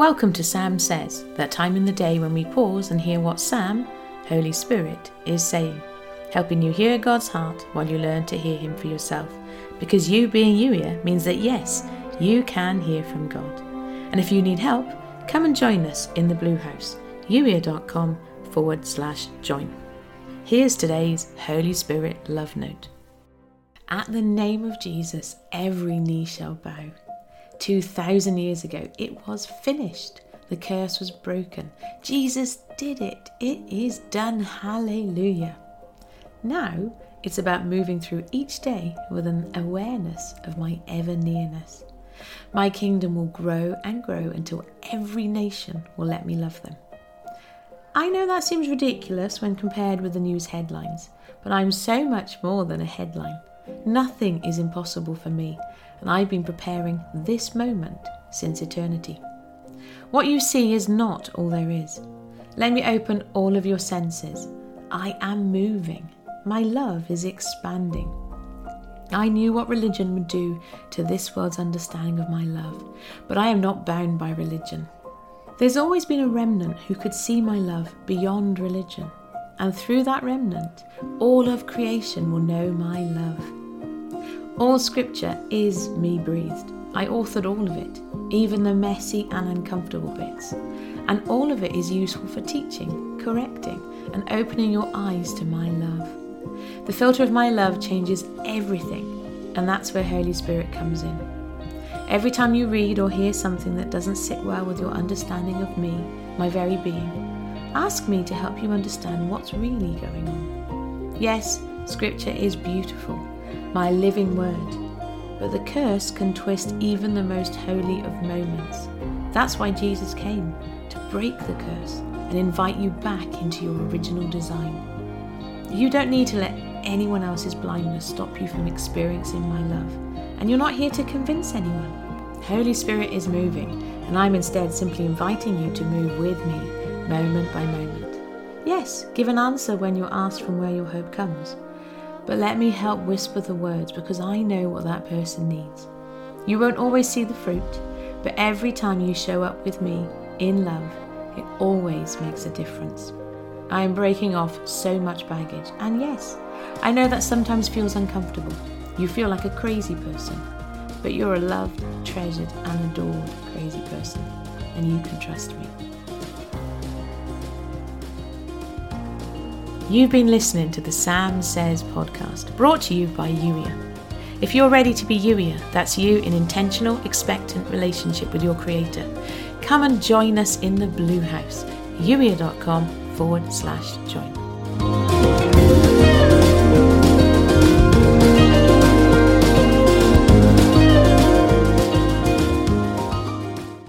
Welcome to Sam Says, that time in the day when we pause and hear what Sam, Holy Spirit, is saying, helping you hear God's heart while you learn to hear Him for yourself. Because you being you here means that yes, you can hear from God. And if you need help, come and join us in the Blue House, youier.com forward slash join. Here's today's Holy Spirit love note. At the name of Jesus, every knee shall bow 2,000 years ago, it was finished. The curse was broken. Jesus did it. It is done. Hallelujah. Now it's about moving through each day with an awareness of my ever nearness. My kingdom will grow and grow until every nation will let me love them. I know that seems ridiculous when compared with the news headlines, but I'm so much more than a headline. Nothing is impossible for me, and I've been preparing this moment since eternity. What you see is not all there is. Let me open all of your senses. I am moving. My love is expanding. I knew what religion would do to this world's understanding of my love, but I am not bound by religion. There's always been a remnant who could see my love beyond religion, and through that remnant, all of creation will know my love. All scripture is me breathed. I authored all of it, even the messy and uncomfortable bits. And all of it is useful for teaching, correcting, and opening your eyes to my love. The filter of my love changes everything, and that's where Holy Spirit comes in. Every time you read or hear something that doesn't sit well with your understanding of me, my very being, ask me to help you understand what's really going on. Yes, Scripture is beautiful my living word. But the curse can twist even the most holy of moments. That's why Jesus came, to break the curse and invite you back into your original design. You don't need to let anyone else's blindness stop you from experiencing my love, and you're not here to convince anyone. Holy Spirit is moving, and I'm instead simply inviting you to move with me, moment by moment. Yes, give an answer when you're asked from where your hope comes. But let me help whisper the words because I know what that person needs. You won't always see the fruit, but every time you show up with me in love, it always makes a difference. I am breaking off so much baggage, and yes, I know that sometimes feels uncomfortable. You feel like a crazy person, but you're a loved, treasured, and adored crazy person, and you can trust me. You've been listening to the Sam Says podcast, brought to you by Youier. If you're ready to be Youier, that's you in intentional, expectant relationship with your Creator, come and join us in the Blue House, youier.com forward slash join.